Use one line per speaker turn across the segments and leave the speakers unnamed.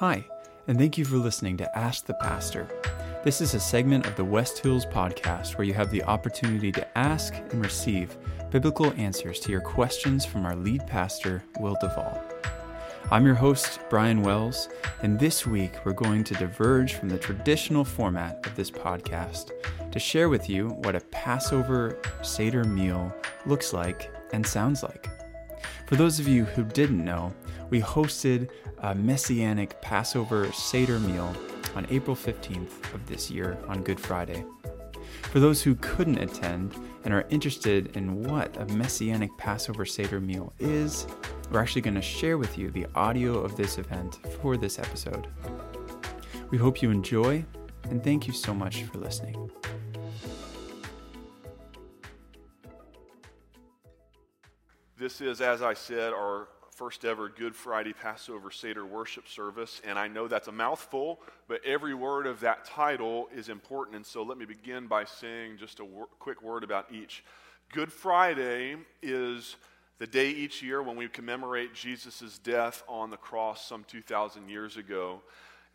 Hi, and thank you for listening to Ask the Pastor. This is a segment of the West Hills podcast where you have the opportunity to ask and receive biblical answers to your questions from our lead pastor, Will Duvall. I'm your host, Brian Wells, and this week we're going to diverge from the traditional format of this podcast to share with you what a Passover Seder meal looks like and sounds like. For those of you who didn't know, we hosted a messianic Passover Seder meal on April 15th of this year on Good Friday. For those who couldn't attend and are interested in what a messianic Passover Seder meal is, we're actually going to share with you the audio of this event for this episode. We hope you enjoy, and thank you so much for listening.
This is, as I said, our first ever Good Friday Passover Seder worship service. And I know that's a mouthful, but every word of that title is important. And so let me begin by saying just a wor- quick word about each. Good Friday is the day each year when we commemorate Jesus' death on the cross some 2,000 years ago.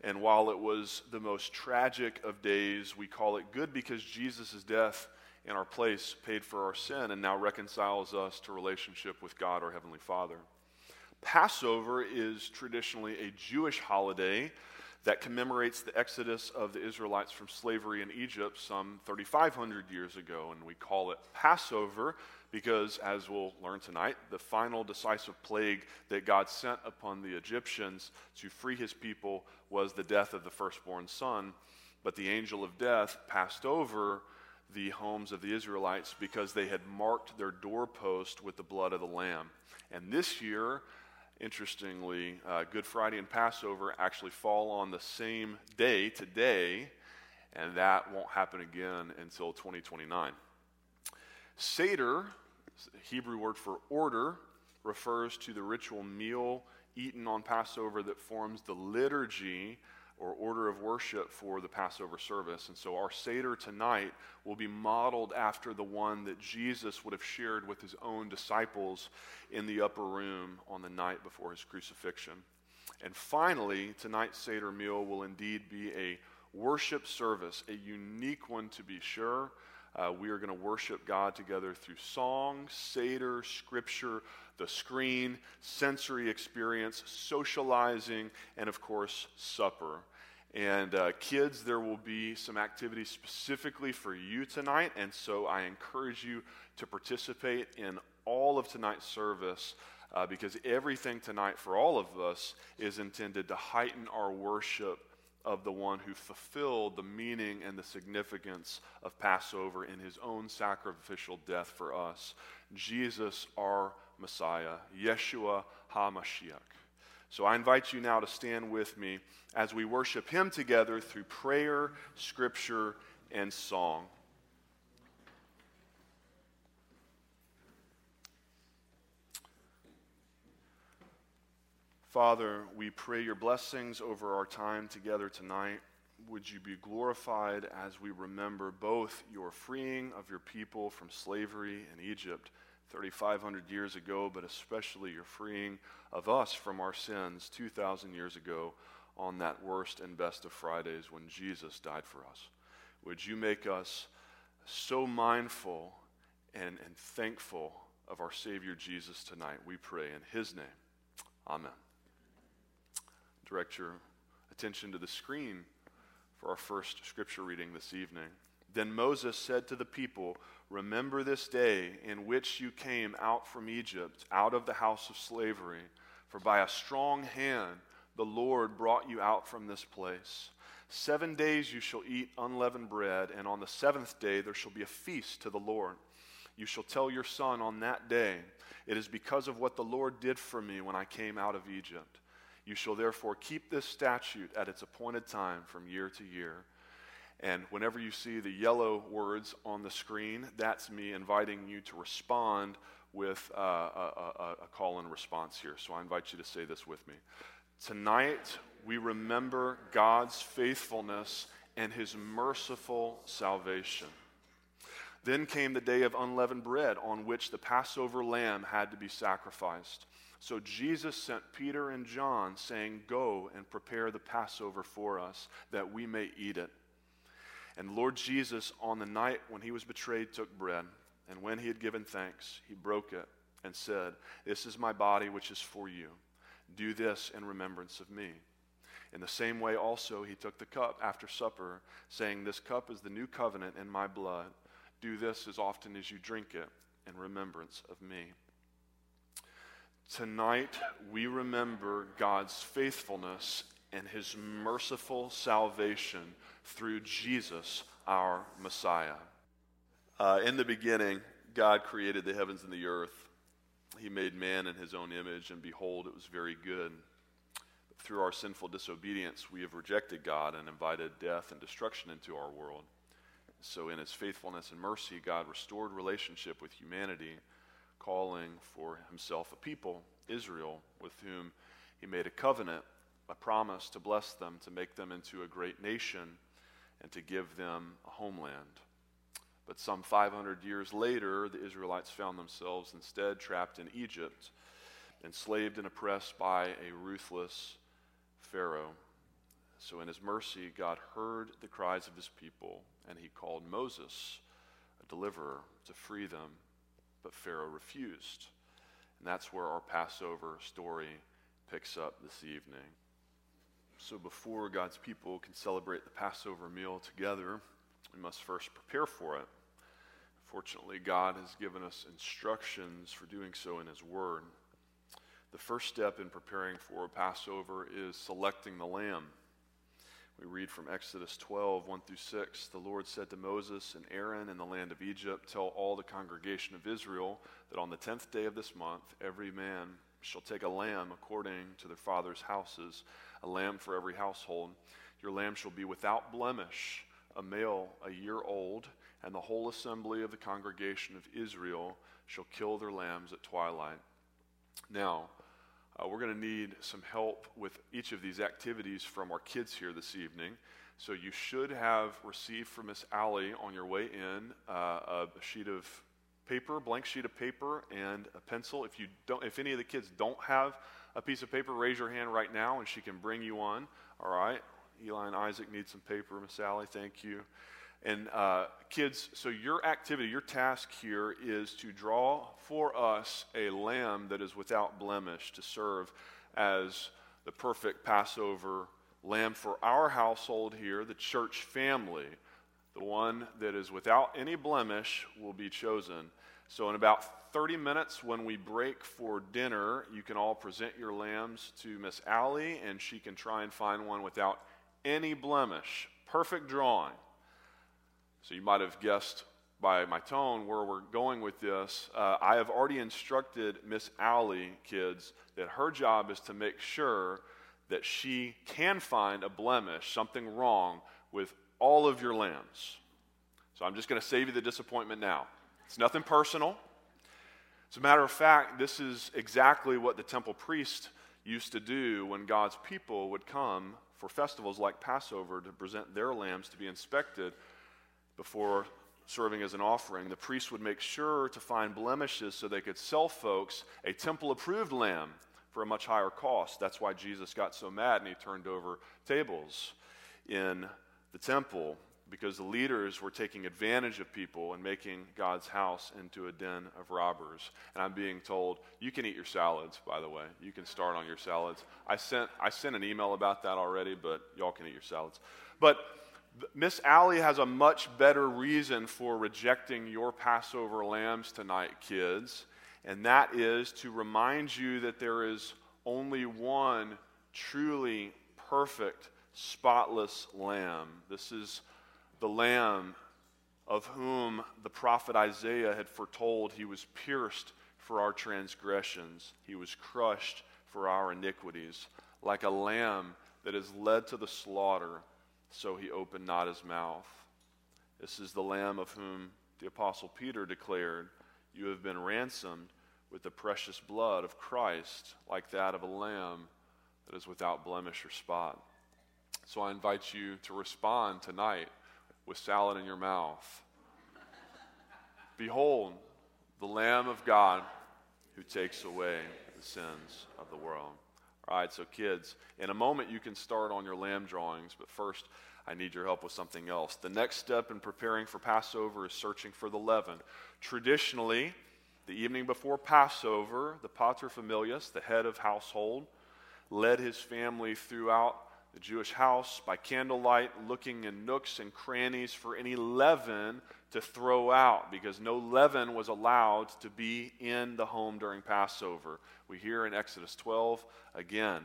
And while it was the most tragic of days, we call it good because Jesus' death in our place paid for our sin and now reconciles us to relationship with God, our Heavenly Father. Passover is traditionally a Jewish holiday that commemorates the exodus of the Israelites from slavery in Egypt some 3,500 years ago. And we call it Passover because, as we'll learn tonight, the final decisive plague that God sent upon the Egyptians to free his people was the death of the firstborn son. But the angel of death passed over the homes of the Israelites because they had marked their doorpost with the blood of the Lamb. And this year, interestingly, uh, Good Friday and Passover actually fall on the same day today, and that won't happen again until 2029. Seder, Hebrew word for order, refers to the ritual meal eaten on Passover that forms the liturgy or order of worship for the Passover service. And so our Seder tonight will be modeled after the one that Jesus would have shared with his own disciples in the upper room on the night before his crucifixion. And finally, tonight's Seder meal will indeed be a worship service, a unique one to be sure. Uh, we are going to worship God together through song, Seder, scripture, the screen, sensory experience, socializing, and of course, supper. And uh, kids, there will be some activities specifically for you tonight, and so I encourage you to participate in all of tonight's service. Uh, because everything tonight for all of us is intended to heighten our worship of the one who fulfilled the meaning and the significance of Passover in his own sacrificial death for us. Jesus, our Messiah, Yeshua HaMashiach. So I invite you now to stand with me as we worship him together through prayer, scripture, and song. Father, we pray your blessings over our time together tonight. Would you be glorified as we remember both your freeing of your people from slavery in Egypt 3,500 years ago, but especially your freeing of us from our sins 2,000 years ago on that worst and best of Fridays when Jesus died for us? Would you make us so mindful and, and thankful of our Savior Jesus tonight? We pray in his name. Amen direct your attention to the screen for our first scripture reading this evening. Then Moses said to the people, Remember this day in which you came out from Egypt, out of the house of slavery, for by a strong hand the Lord brought you out from this place. Seven days you shall eat unleavened bread, and on the seventh day there shall be a feast to the Lord. You shall tell your son on that day, It is because of what the Lord did for me when I came out of Egypt. You shall therefore keep this statute at its appointed time from year to year. And whenever you see the yellow words on the screen, that's me inviting you to respond with uh, a, a, a call and response here. So I invite you to say this with me. Tonight, we remember God's faithfulness and his merciful salvation. Then came the day of unleavened bread on which the Passover lamb had to be sacrificed. So Jesus sent Peter and John, saying, Go and prepare the Passover for us, that we may eat it. And Lord Jesus, on the night when he was betrayed, took bread, and when he had given thanks, he broke it and said, This is my body, which is for you. Do this in remembrance of me. In the same way, also, he took the cup after supper, saying, This cup is the new covenant in my blood. Do this as often as you drink it in remembrance of me. Tonight, we remember God's faithfulness and his merciful salvation through Jesus, our Messiah. Uh, in the beginning, God created the heavens and the earth. He made man in his own image, and behold, it was very good. But through our sinful disobedience, we have rejected God and invited death and destruction into our world. So, in his faithfulness and mercy, God restored relationship with humanity calling for himself a people, Israel, with whom he made a covenant, a promise to bless them, to make them into a great nation, and to give them a homeland. But some 500 years later, the Israelites found themselves instead trapped in Egypt, enslaved and oppressed by a ruthless Pharaoh. So, in his mercy, God heard the cries of his people, and he called Moses, a deliverer, to free them but Pharaoh refused. And that's where our Passover story picks up this evening. So, before God's people can celebrate the Passover meal together, we must first prepare for it. Fortunately, God has given us instructions for doing so in His Word. The first step in preparing for Passover is selecting the lamb. We read from Exodus 12, 1 through 6. The Lord said to Moses and Aaron in the land of Egypt, Tell all the congregation of Israel that on the tenth day of this month, every man shall take a lamb according to their father's houses, a lamb for every household. Your lamb shall be without blemish, a male a year old, and the whole assembly of the congregation of Israel shall kill their lambs at twilight. Now, uh, we're going to need some help with each of these activities from our kids here this evening. So you should have received from Miss Allie on your way in uh, a sheet of paper, blank sheet of paper, and a pencil. If you don't, if any of the kids don't have a piece of paper, raise your hand right now, and she can bring you on. All right. Eli and Isaac need some paper. Miss Allie, thank you. And uh, kids, so your activity, your task here is to draw for us a lamb that is without blemish to serve as the perfect Passover lamb for our household here, the church family. The one that is without any blemish will be chosen. So, in about 30 minutes, when we break for dinner, you can all present your lambs to Miss Allie, and she can try and find one without any blemish. Perfect drawing. So you might have guessed by my tone where we're going with this. Uh, I have already instructed Miss Allie, kids, that her job is to make sure that she can find a blemish, something wrong with all of your lambs. So I'm just going to save you the disappointment now. It's nothing personal. As a matter of fact, this is exactly what the temple priest used to do when God's people would come for festivals like Passover to present their lambs to be inspected before serving as an offering, the priest would make sure to find blemishes so they could sell folks a temple approved lamb for a much higher cost. That's why Jesus got so mad and he turned over tables in the temple because the leaders were taking advantage of people and making God's house into a den of robbers. And I'm being told, you can eat your salads, by the way. You can start on your salads. I sent, I sent an email about that already, but y'all can eat your salads. But Miss Allie has a much better reason for rejecting your Passover lambs tonight, kids, and that is to remind you that there is only one truly perfect, spotless lamb. This is the lamb of whom the prophet Isaiah had foretold he was pierced for our transgressions, he was crushed for our iniquities, like a lamb that is led to the slaughter so he opened not his mouth. This is the Lamb of whom the Apostle Peter declared, You have been ransomed with the precious blood of Christ, like that of a lamb that is without blemish or spot. So I invite you to respond tonight with salad in your mouth. Behold, the Lamb of God who takes away the sins of the world. All right, so kids, in a moment you can start on your lamb drawings, but first I need your help with something else. The next step in preparing for Passover is searching for the leaven. Traditionally, the evening before Passover, the paterfamilias, the head of household, led his family throughout the Jewish house by candlelight, looking in nooks and crannies for any leaven to throw out because no leaven was allowed to be in the home during Passover. We hear in Exodus 12 again.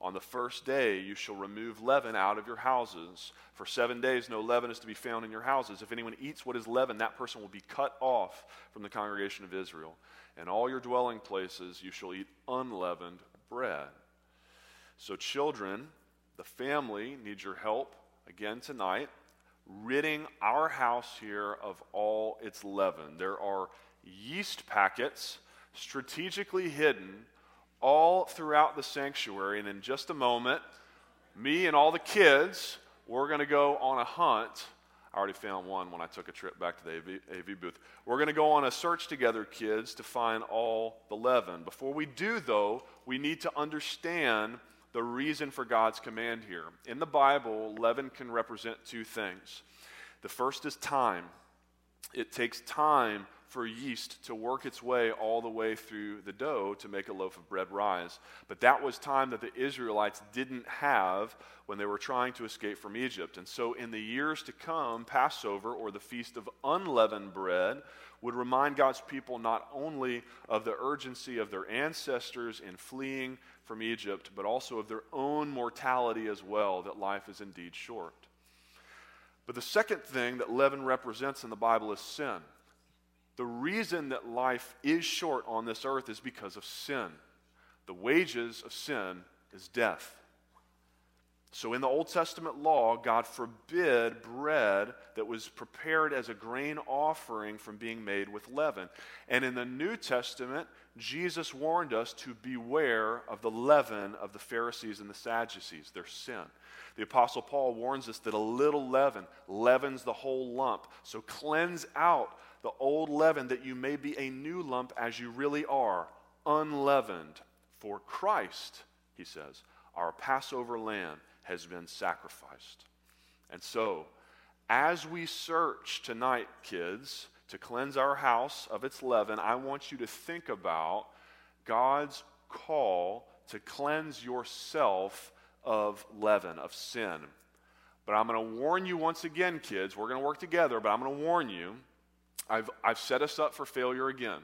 On the first day, you shall remove leaven out of your houses. For seven days, no leaven is to be found in your houses. If anyone eats what is leaven, that person will be cut off from the congregation of Israel. In all your dwelling places, you shall eat unleavened bread. So, children, the family needs your help again tonight, ridding our house here of all its leaven. There are yeast packets strategically hidden all throughout the sanctuary. And in just a moment, me and all the kids, we're going to go on a hunt. I already found one when I took a trip back to the AV, AV booth. We're going to go on a search together, kids, to find all the leaven. Before we do, though, we need to understand the reason for God's command here. In the Bible, leaven can represent two things. The first is time. It takes time for yeast to work its way all the way through the dough to make a loaf of bread rise. But that was time that the Israelites didn't have when they were trying to escape from Egypt. And so, in the years to come, Passover or the Feast of Unleavened Bread would remind God's people not only of the urgency of their ancestors in fleeing from Egypt, but also of their own mortality as well, that life is indeed short. But the second thing that leaven represents in the Bible is sin. The reason that life is short on this earth is because of sin. The wages of sin is death. So, in the Old Testament law, God forbid bread that was prepared as a grain offering from being made with leaven. And in the New Testament, Jesus warned us to beware of the leaven of the Pharisees and the Sadducees, their sin. The Apostle Paul warns us that a little leaven leavens the whole lump. So, cleanse out the old leaven, that you may be a new lump as you really are, unleavened. For Christ, he says, our Passover lamb has been sacrificed. And so, as we search tonight, kids, to cleanse our house of its leaven, I want you to think about God's call to cleanse yourself of leaven, of sin. But I'm going to warn you once again, kids. We're going to work together, but I'm going to warn you I've, I've set us up for failure again.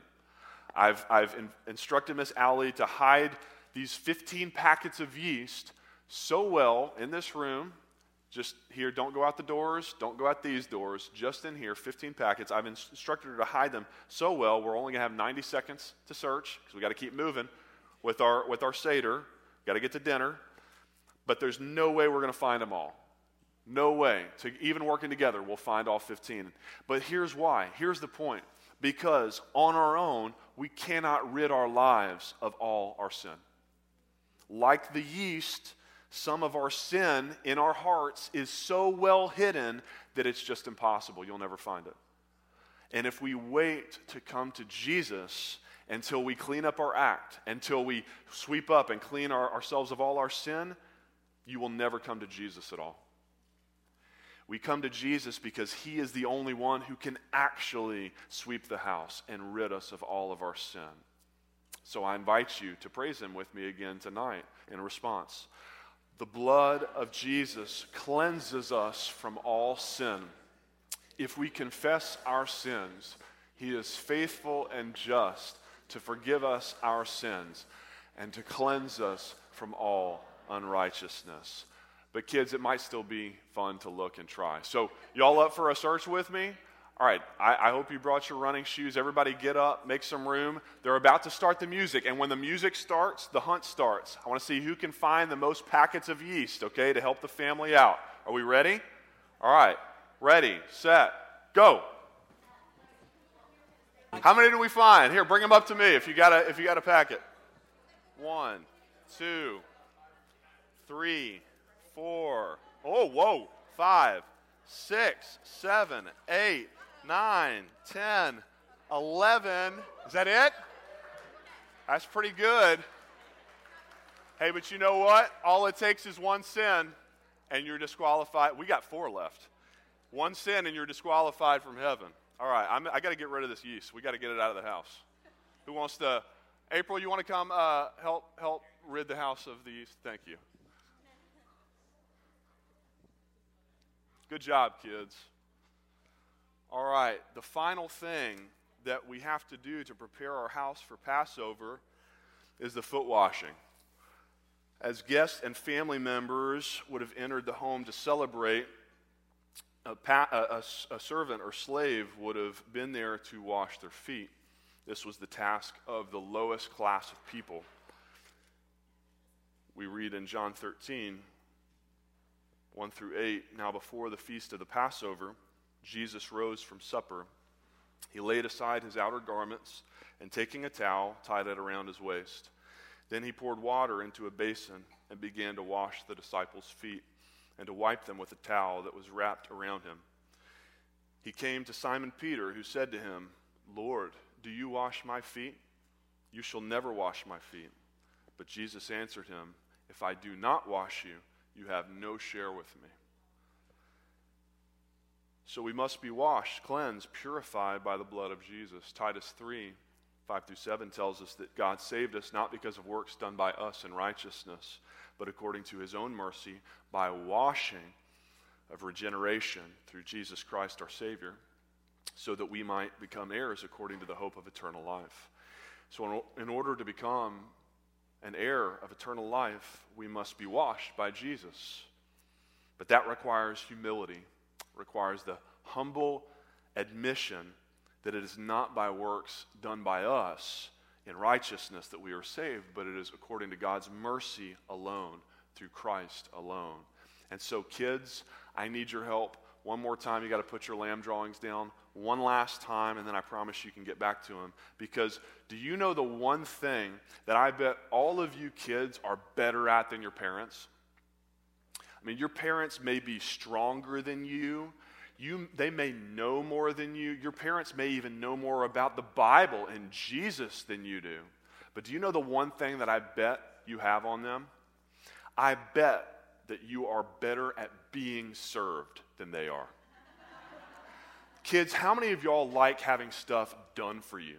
I've, I've in, instructed Miss Allie to hide these 15 packets of yeast so well in this room. Just here, don't go out the doors, don't go out these doors, just in here, 15 packets. I've instructed her to hide them so well, we're only going to have 90 seconds to search because we got to keep moving with our, with our Seder. Got to get to dinner. But there's no way we're going to find them all. No way. To even working together, we'll find all 15. But here's why. Here's the point. Because on our own, we cannot rid our lives of all our sin. Like the yeast, some of our sin in our hearts is so well hidden that it's just impossible. You'll never find it. And if we wait to come to Jesus until we clean up our act, until we sweep up and clean our, ourselves of all our sin, you will never come to Jesus at all. We come to Jesus because he is the only one who can actually sweep the house and rid us of all of our sin. So I invite you to praise him with me again tonight in response. The blood of Jesus cleanses us from all sin. If we confess our sins, he is faithful and just to forgive us our sins and to cleanse us from all unrighteousness. But kids, it might still be fun to look and try. So, y'all up for a search with me? All right, I, I, hope you brought your running shoes. Everybody get up, make some room. They're about to start the music. And when the music starts, the hunt starts. I want to see who can find the most packets of yeast, okay, to help the family out. Are we ready? All right, ready, set, go. How many do we find? Here, bring them up to me if you got a, if you got a packet. One, two, three four, oh, whoa, five, six, seven, eight, nine, ten, eleven. Is that it? That's pretty good. Hey, but you know what? All it takes is one sin and you're disqualified. We got four left. One sin and you're disqualified from heaven. All right, I'm, I got to get rid of this yeast. We got to get it out of the house. Who wants to? April, you want to come uh, help help rid the house of the yeast? Thank you. Good job, kids. All right, the final thing that we have to do to prepare our house for Passover is the foot washing. As guests and family members would have entered the home to celebrate, a, pa- a, a, servant or slave would have been there to wash their feet. This was the task of the lowest class of people. We read in John 13, 1 through 8 Now, before the feast of the Passover, Jesus rose from supper. He laid aside his outer garments and, taking a towel, tied it around his waist. Then he poured water into a basin and began to wash the disciples' feet and to wipe them with a towel that was wrapped around him. He came to Simon Peter, who said to him, Lord, do you wash my feet? You shall never wash my feet. But Jesus answered him, If I do not wash you, you have no share with me. So we must be washed, cleansed, purified by the blood of Jesus. Titus 3 5 through 7 tells us that God saved us not because of works done by us in righteousness, but according to his own mercy by washing of regeneration through Jesus Christ our Savior, so that we might become heirs according to the hope of eternal life. So, in order to become an heir of eternal life, we must be washed by Jesus. But that requires humility, requires the humble admission that it is not by works done by us in righteousness that we are saved, but it is according to God's mercy alone, through Christ alone. And so, kids, I need your help. One more time, you got to put your lamb drawings down one last time, and then I promise you can get back to them. Because do you know the one thing that I bet all of you kids are better at than your parents? I mean, your parents may be stronger than you. You, they may know more than you. Your parents may even know more about the Bible and Jesus than you do. But do you know the one thing that I bet you have on them? I bet that you are better at being served than they are. Kids, how many of y'all like having stuff done for you?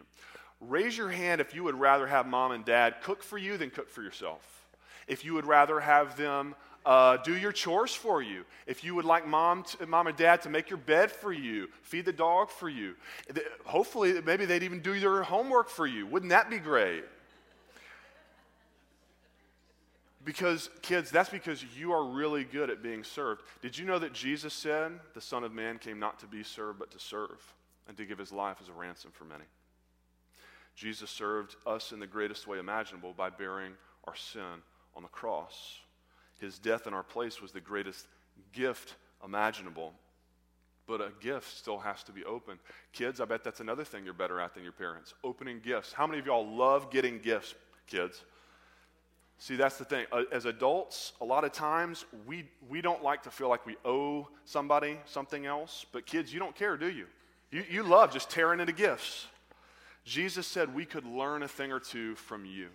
Raise your hand if you would rather have mom and dad cook for you than cook for yourself. If you would rather have them uh, do your chores for you. If you would like mom, to, mom and dad to make your bed for you, feed the dog for you. Hopefully, maybe they'd even do your homework for you. Wouldn't that be great? Because, kids, that's because you are really good at being served. Did you know that Jesus said the Son of Man came not to be served, but to serve and to give his life as a ransom for many? Jesus served us in the greatest way imaginable by bearing our sin on the cross. His death in our place was the greatest gift imaginable. But a gift still has to be opened. Kids, I bet that's another thing you're better at than your parents opening gifts. How many of y'all love getting gifts, kids? See, that's the thing. Uh, as adults, a lot of times we, we don't like to feel like we owe somebody something else. But kids, you don't care, do you? You, you love just tearing into gifts. Jesus said we could learn a thing or two from you.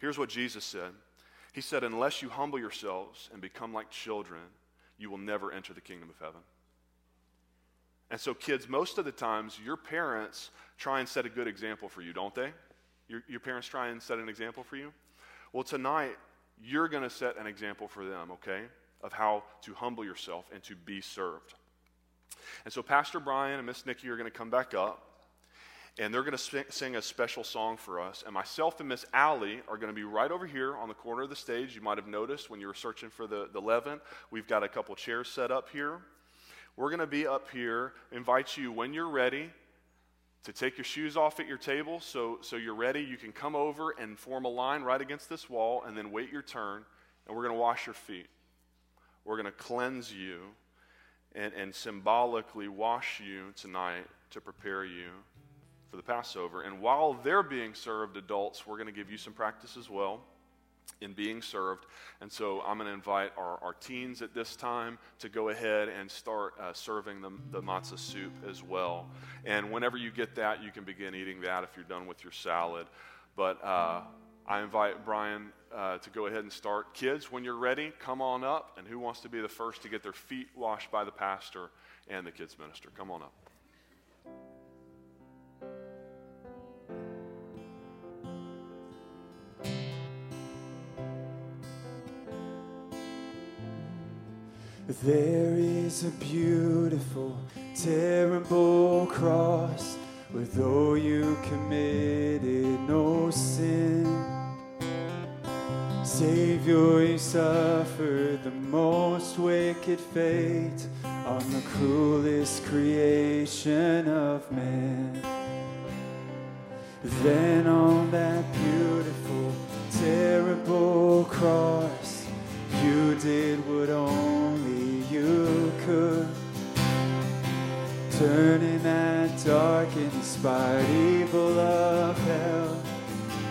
Here's what Jesus said He said, Unless you humble yourselves and become like children, you will never enter the kingdom of heaven. And so, kids, most of the times your parents try and set a good example for you, don't they? Your, your parents try and set an example for you? Well, tonight, you're going to set an example for them, okay, of how to humble yourself and to be served. And so, Pastor Brian and Miss Nikki are going to come back up, and they're going to sing a special song for us. And myself and Miss Allie are going to be right over here on the corner of the stage. You might have noticed when you were searching for the, the leaven, we've got a couple chairs set up here. We're going to be up here. Invite you when you're ready to take your shoes off at your table so, so you're ready. You can come over and form a line right against this wall and then wait your turn, and we're going to wash your feet. We're going to cleanse you and, and symbolically wash you tonight to prepare you for the Passover. And while they're being served, adults, we're going to give you some practice as well in being served. And so I'm going to invite our, our teens at this time to go ahead and start uh, serving them the matzah soup as well. And whenever you get that, you can begin eating that if you're done with your salad. But uh, I invite Brian uh, to go ahead and start. Kids, when you're ready, come on up. And who wants to be the first to get their feet washed by the pastor and the kids minister? Come on up.
There is a beautiful, terrible cross where though you committed no sin, Savior, you suffered the most wicked fate on the cruelest creation of man. Then on that beautiful, terrible cross, you did what only turning that dark, inspired evil of hell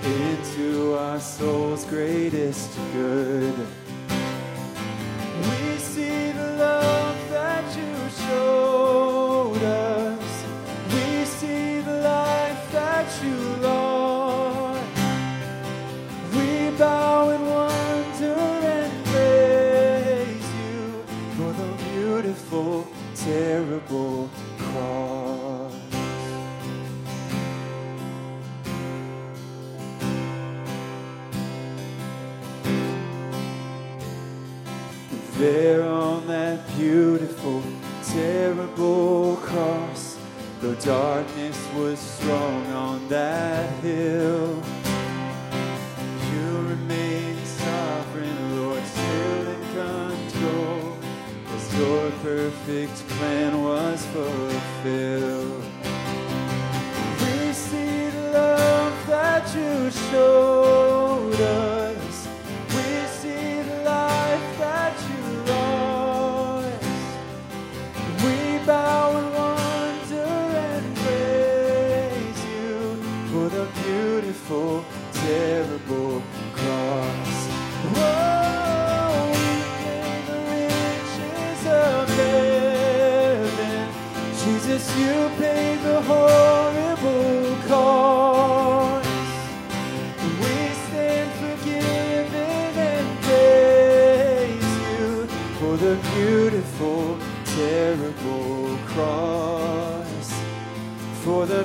into our soul's greatest good. Darkness was strong on that hill, you remain sovereign, Lord, still in control, as your perfect plan was fulfilled. We see the love that you showed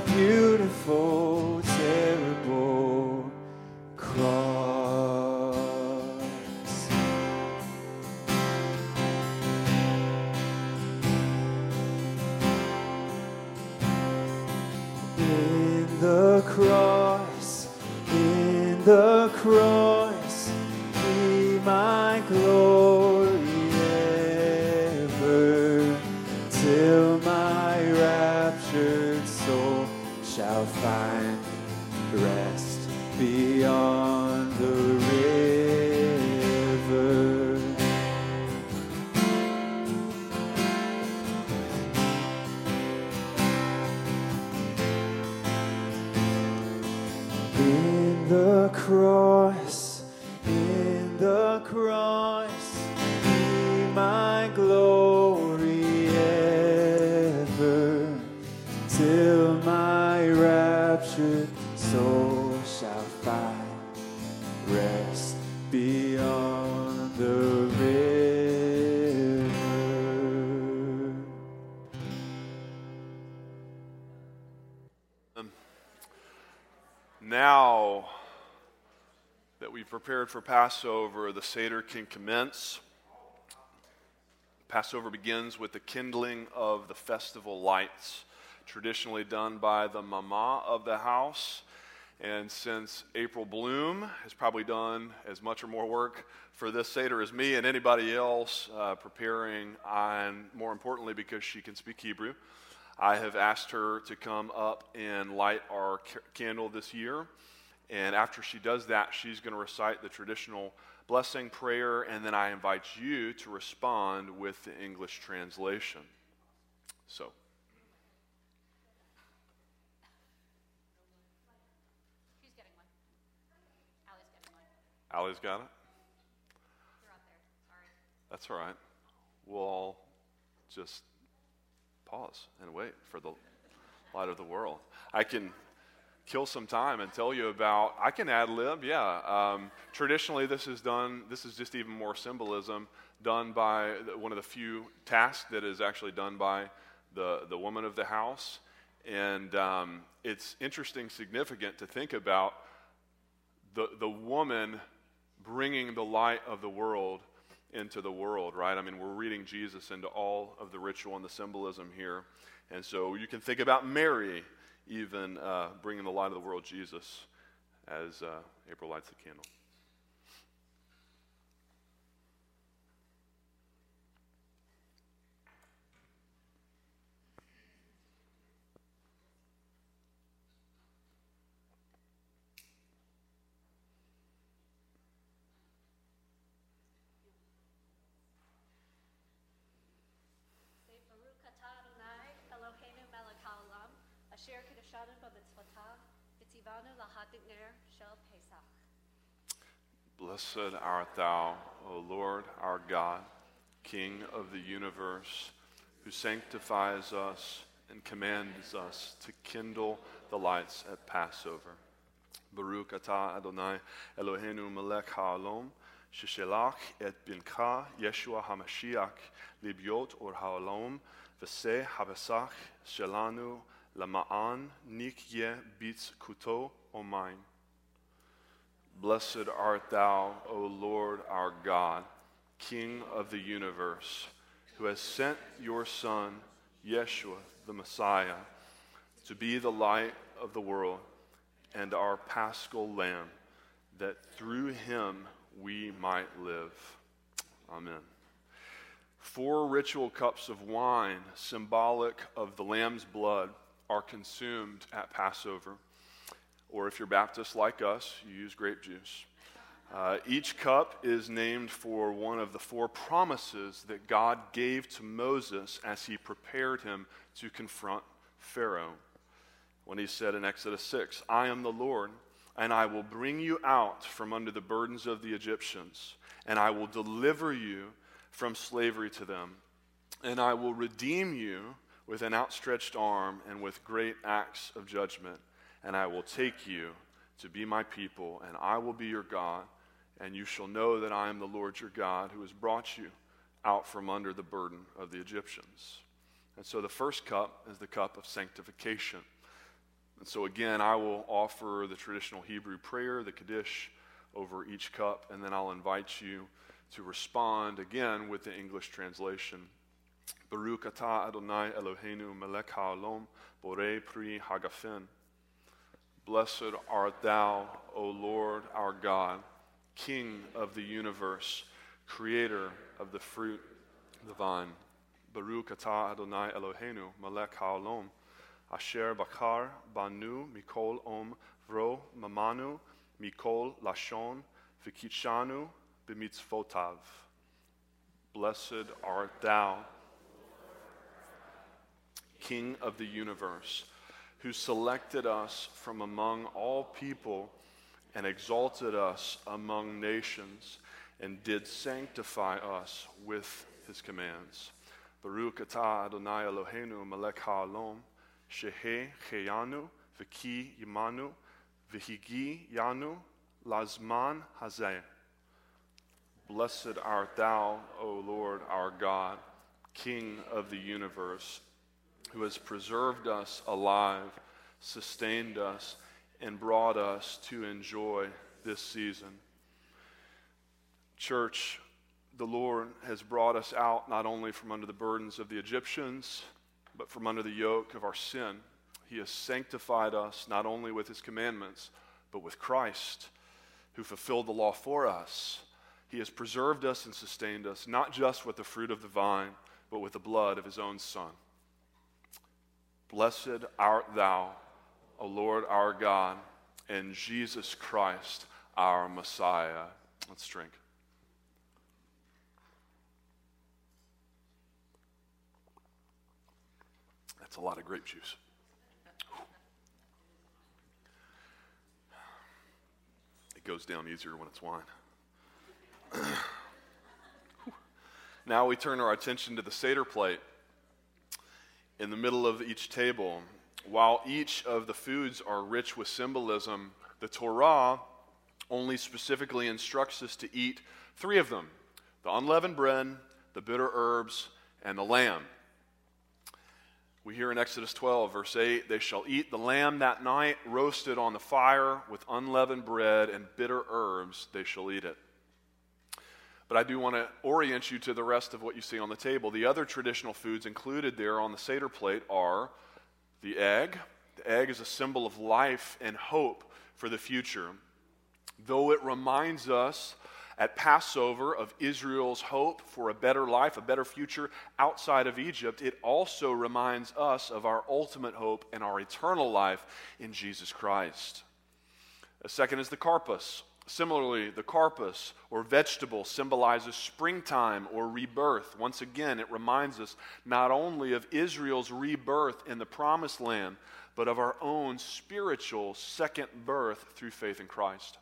beautiful, terrible cross. In the cross, in the cross,
for Passover, the Seder can commence. Passover begins with the kindling of the festival lights, traditionally done by the mama of the house. And since April Bloom has probably done as much or more work for this Seder as me and anybody else uh, preparing, and more importantly, because she can speak Hebrew, I have asked her to come up and light our ca- candle this year. And after she does that, she's going to recite the traditional blessing prayer, and then I invite you to respond with the English translation. So,
She's getting one. Allie's getting one.
Allie's got it?
You're up there. Sorry.
That's all right. We'll all just pause and wait for the light of the world. I can kill some time and tell you about. I can ad lib, yeah. Um, traditionally, this is done. This is just even more symbolism done by one of the few tasks that is actually done by the the woman of the house, and um, it's interesting, significant to think about the the woman bringing the light of the world into the world, right? I mean, we're reading Jesus into all of the ritual and the symbolism here. And so you can think about Mary even uh, bringing the light of the world, Jesus, as uh, April lights the candle.
Say Baruch atah Adonai Eloheinu melech haolam asher kiddushanu b'mitzvotav v'tzivanu lahadlik ner shel Pesach.
Blessed art thou, O Lord our God, King of the universe, who sanctifies us and commands us to kindle the lights at Passover. Baruch atah Adonai Eloheinu melech ha'olam, sheshelach et bincha Yeshua HaMashiach, libyot or ha'olam, v'se habesach shelanu Lama'an nikye bits kuto. Blessed art thou, O Lord our God, King of the universe, who has sent your Son, Yeshua, the Messiah, to be the light of the world and our paschal lamb, that through him we might live. Amen. Four ritual cups of wine, symbolic of the lamb's blood are consumed at Passover. Or if you're Baptist like us, you use grape juice. Uh, each cup is named for one of the four promises that God gave to Moses as he prepared him to confront Pharaoh. When he said in Exodus 6, I am the Lord, and I will bring you out from under the burdens of the Egyptians, and I will deliver you from slavery to them, and I will redeem you with an outstretched arm and with great acts of judgment, and I will take you to be my people, and I will be your God, and you shall know that I am the Lord your God who has brought you out from under the burden of the Egyptians. And so the first cup is the cup of sanctification. And so again, I will offer the traditional Hebrew prayer, the Kiddush, over each cup, and then I'll invite you to respond again with the English translation. Baruch atah Adonai Eloheinu melech haolam borei pri hagafen. Blessed art thou, O Lord our God, King of the universe, creator of the fruit the vine. Baruch atah Adonai Eloheinu melech haolam asher bakar banu mikol om vro mamanu mikol lashon v'kitshanu b'mitzvotav. Blessed art thou, King of the universe, who selected us from among all people and exalted us among nations and did sanctify us with his commands. Baruch atah Adonai Eloheinu melech haolam shehe cheyanu v'ki yimanu v'higi yanu lazman hazeh. Blessed art thou, O Lord our God, King of the universe, who has preserved us alive, sustained us, and brought us to enjoy this season. Church, the Lord has brought us out not only from under the burdens of the Egyptians, but from under the yoke of our sin. He has sanctified us not only with his commandments, but with Christ, who fulfilled the law for us. He has preserved us and sustained us, not just with the fruit of the vine, but with the blood of his own Son. Blessed art thou, O Lord our God, and Jesus Christ, our Messiah. Let's drink. That's a lot of grape juice. It goes down easier when it's wine. now we turn our attention to the Seder plate. In the middle of each table, while each of the foods are rich with symbolism, the Torah only specifically instructs us to eat three of them the unleavened bread, the bitter herbs, and the lamb. We hear in Exodus 12, verse 8, they shall eat the lamb that night, roasted on the fire with unleavened bread and bitter herbs, they shall eat it. But I do want to orient you to the rest of what you see on the table. The other traditional foods included there on the Seder plate are the egg. The egg is a symbol of life and hope for the future. Though it reminds us at Passover of Israel's hope for a better life, a better future outside of Egypt, it also reminds us of our ultimate hope and our eternal life in Jesus Christ. A second is the karpas. Similarly, the karpas or vegetable symbolizes springtime or rebirth. Once again, it reminds us not only of Israel's rebirth in the promised land, but of our own spiritual second birth through faith in Christ.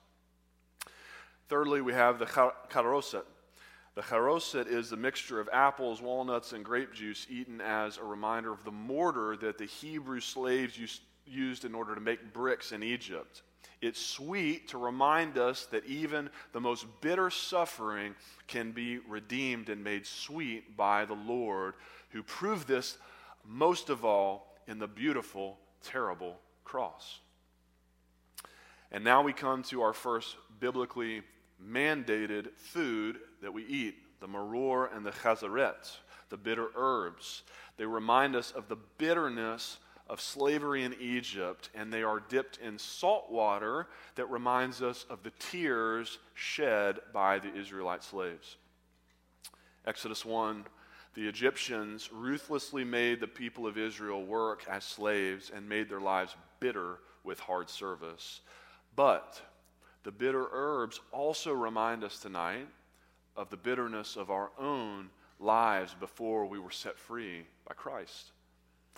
Thirdly, we have the charoset. The charoset is the mixture of apples, walnuts, and grape juice eaten as a reminder of the mortar that the Hebrew slaves used, in order to make bricks in Egypt. It's sweet to remind us that even the most bitter suffering can be redeemed and made sweet by the Lord, who proved this most of all in the beautiful, terrible cross. And now we come to our first biblically mandated food that we eat the maror and the chazaret, the bitter herbs. They remind us of the bitterness of slavery in Egypt, and they are dipped in salt water that reminds us of the tears shed by the Israelite slaves. Exodus 1 The Egyptians ruthlessly made the people of Israel work as slaves and made their lives bitter with hard service. But the bitter herbs also remind us tonight of the bitterness of our own lives before we were set free by Christ.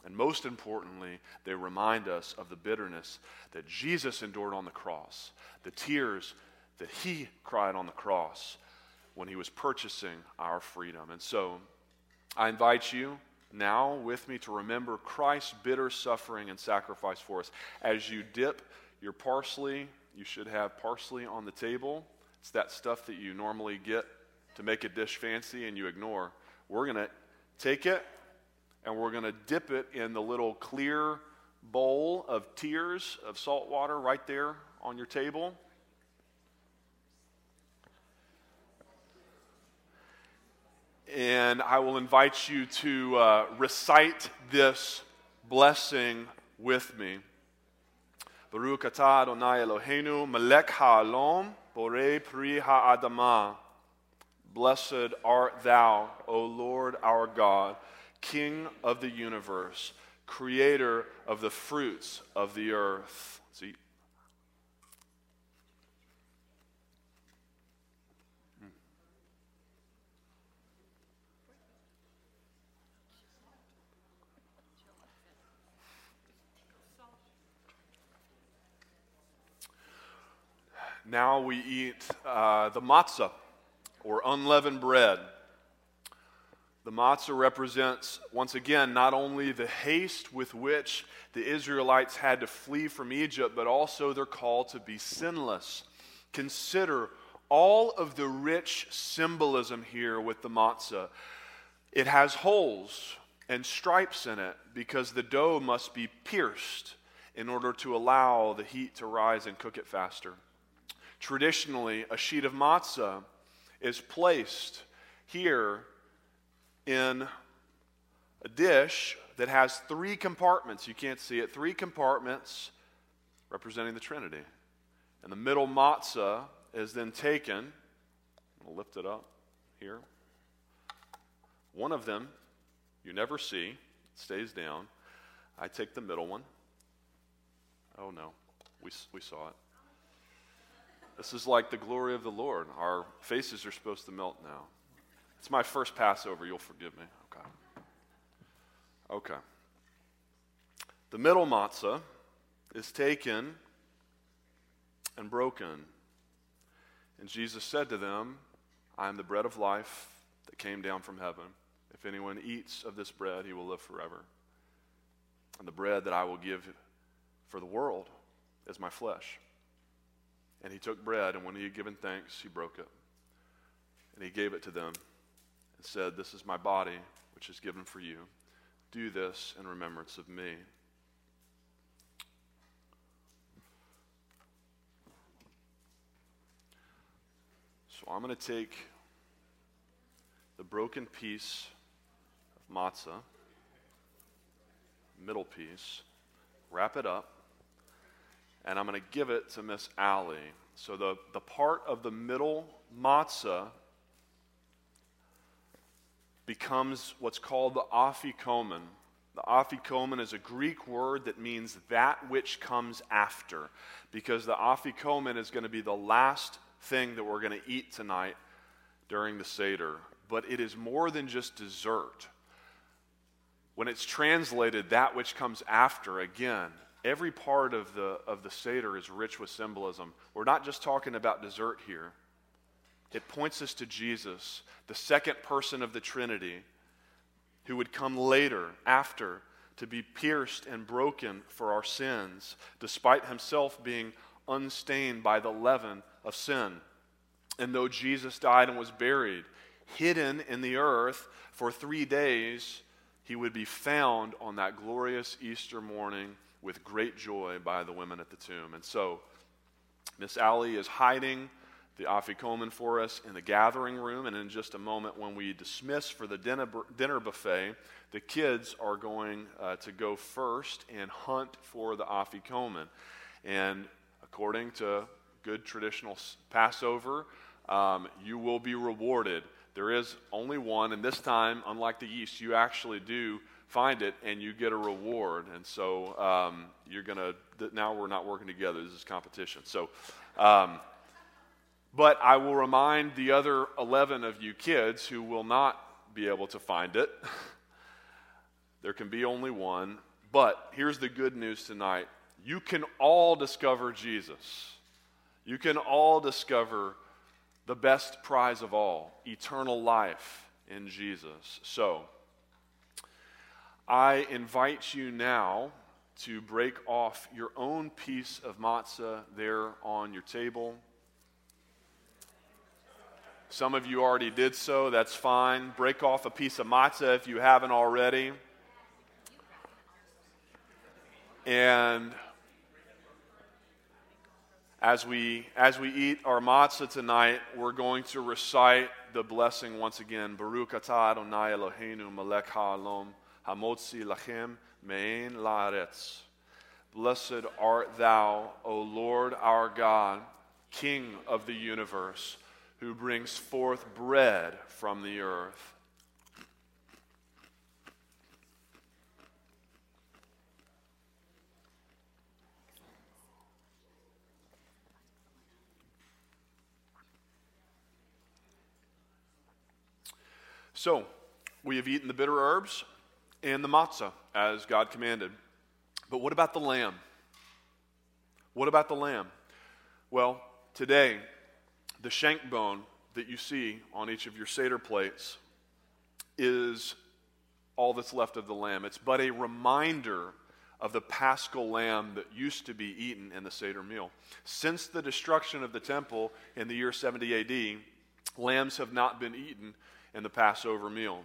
And most importantly, they remind us of the bitterness that Jesus endured on the cross, the tears that he cried on the cross when he was purchasing our freedom. And so I invite you now with me to remember Christ's bitter suffering and sacrifice for us. As you dip your parsley, you should have parsley on the table. It's that stuff that you normally get to make a dish fancy and you ignore. We're going to take it and we're going to dip it in the little clear bowl of tears of salt water right there on your table. And I will invite you to uh, recite this blessing with me. Baruch atah Adonai Eloheinu, melech ha'olam, borei pri ha'adamah. Blessed art thou, O Lord our God King of the universe, creator of the fruits of the earth. See, Now we eat uh, the matzah, or unleavened bread. The matzah represents, once again, not only the haste with which the Israelites had to flee from Egypt, but also their call to be sinless. Consider all of the rich symbolism here with the matzah. It has holes and stripes in it because the dough must be pierced in order to allow the heat to rise and cook it faster. Traditionally, a sheet of matzah is placed here in a dish that has three compartments. You can't see it. Three compartments representing the Trinity. And the middle matzah is then taken. I'll lift it up here. One of them you never see, it stays down. I take the middle one. Oh no, we, we saw it. This is like the glory of the Lord. Our faces are supposed to melt now. It's my first Passover. You'll forgive me. Okay. Okay. The middle matzah is taken and broken. And Jesus said to them, I am the bread of life that came down from heaven. If anyone eats of this bread, he will live forever. And the bread that I will give for the world is my flesh. And he took bread, and when he had given thanks, he broke it. And he gave it to them and said, This is my body, which is given for you. Do this in remembrance of me. So I'm going to take the broken piece of matzah, middle piece, wrap it up, and I'm going to give it to Miss Allie. So the, the part of the middle matzah becomes what's called the afikomen. The afikomen is a Greek word that means that which comes after, because the afikomen is going to be the last thing that we're going to eat tonight during the Seder. But it is more than just dessert. When it's translated, that which comes after, again, every part of the, of the Seder is rich with symbolism. We're not just talking about dessert here, it points us to Jesus, the second person of the Trinity, who would come later, after, to be pierced and broken for our sins, despite himself being unstained by the leaven of sin. And though Jesus died and was buried, hidden in the earth for three days, he would be found on that glorious Easter morning with great joy by the women at the tomb. And so, Miss Allie is hiding the afikomen for us in the gathering room. And in just a moment, when we dismiss for the dinner, dinner buffet, the kids are going uh, to go first and hunt for the afikomen. And according to good traditional Passover, um, you will be rewarded. There is only one, and this time, unlike the yeast, you actually do find it and you get a reward. And so um, you're going to, now we're not working together. This is competition. So, um, but I will remind the other 11 of you kids who will not be able to find it. there can be only one. But here's the good news tonight you can all discover Jesus. You can all discover the best prize of all eternal life in Jesus. So, I invite you now to break off your own piece of matzah there on your table. Some of you already did so, that's fine. Break off a piece of matzah if you haven't already. And as we, as we eat our matzah tonight, we're going to recite the blessing once again. Baruch atah Adonai Eloheinu melech ha'olam hamotzi lechem me'en la'aretz. Blessed art thou, O Lord our God, King of the universe, who brings forth bread from the earth. So, we have eaten the bitter herbs and the matzah as God commanded. But what about the lamb? What about the lamb? Well, today, the shank bone that you see on each of your Seder plates is all that's left of the lamb. It's but a reminder of the paschal lamb that used to be eaten in the Seder meal. Since the destruction of the temple in the year 70 AD, lambs have not been eaten in the Passover meal.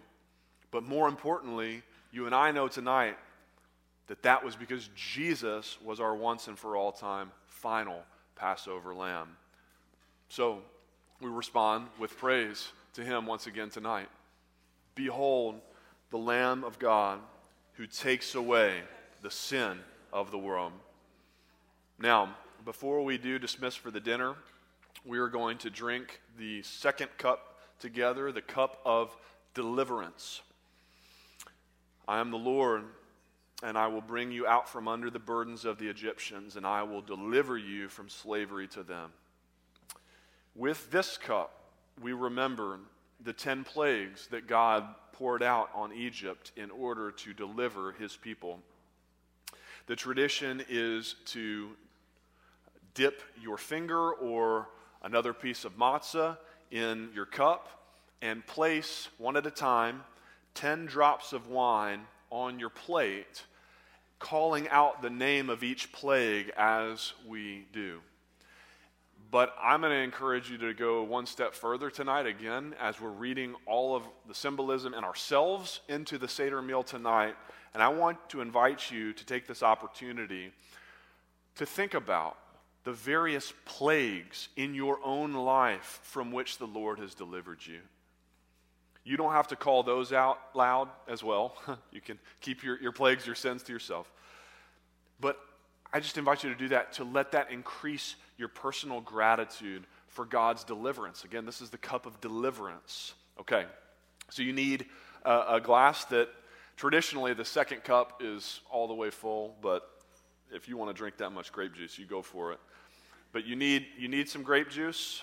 But more importantly, you and I know tonight that that was because Jesus was our once and for all time final Passover lamb. So we respond with praise to him once again tonight. Behold, the Lamb of God who takes away the sin of the world. Now, before we do dismiss for the dinner, we are going to drink the second cup together the cup of deliverance. I am the Lord, and I will bring you out from under the burdens of the Egyptians, and I will deliver you from slavery to them. With this cup, we remember the ten plagues that God poured out on Egypt in order to deliver his people. The tradition is to dip your finger or another piece of matzah in your cup and place one at a time 10 drops of wine on your plate calling out the name of each plague as we do. But I'm going to encourage you to go one step further tonight again as we're reading all of the symbolism and ourselves into the Seder meal tonight. And I want to invite you to take this opportunity to think about the various plagues in your own life from which the Lord has delivered you. You don't have to call those out loud as well. you can keep your, your plagues, your sins to yourself. But I just invite you to do that, to let that increase your personal gratitude for God's deliverance. Again, this is the cup of deliverance. Okay, so you need a, a glass that traditionally the second cup is all the way full, but if you want to drink that much grape juice, you go for it. But you need, you need some grape juice,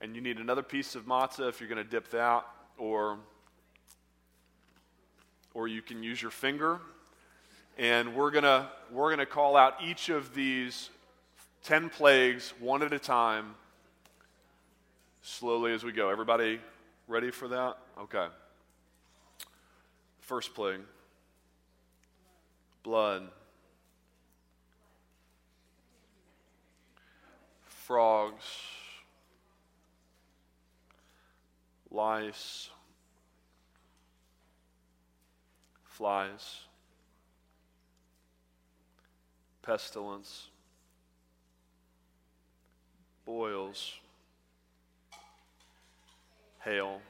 and you need another piece of matzah if you're going to dip that, or, or you can use your finger and we're going to we're going to call out each of these 10 plagues one at a time slowly as we go. Everybody ready for that? Okay. First plague blood, frogs, lice, flies pestilence, boils, hail,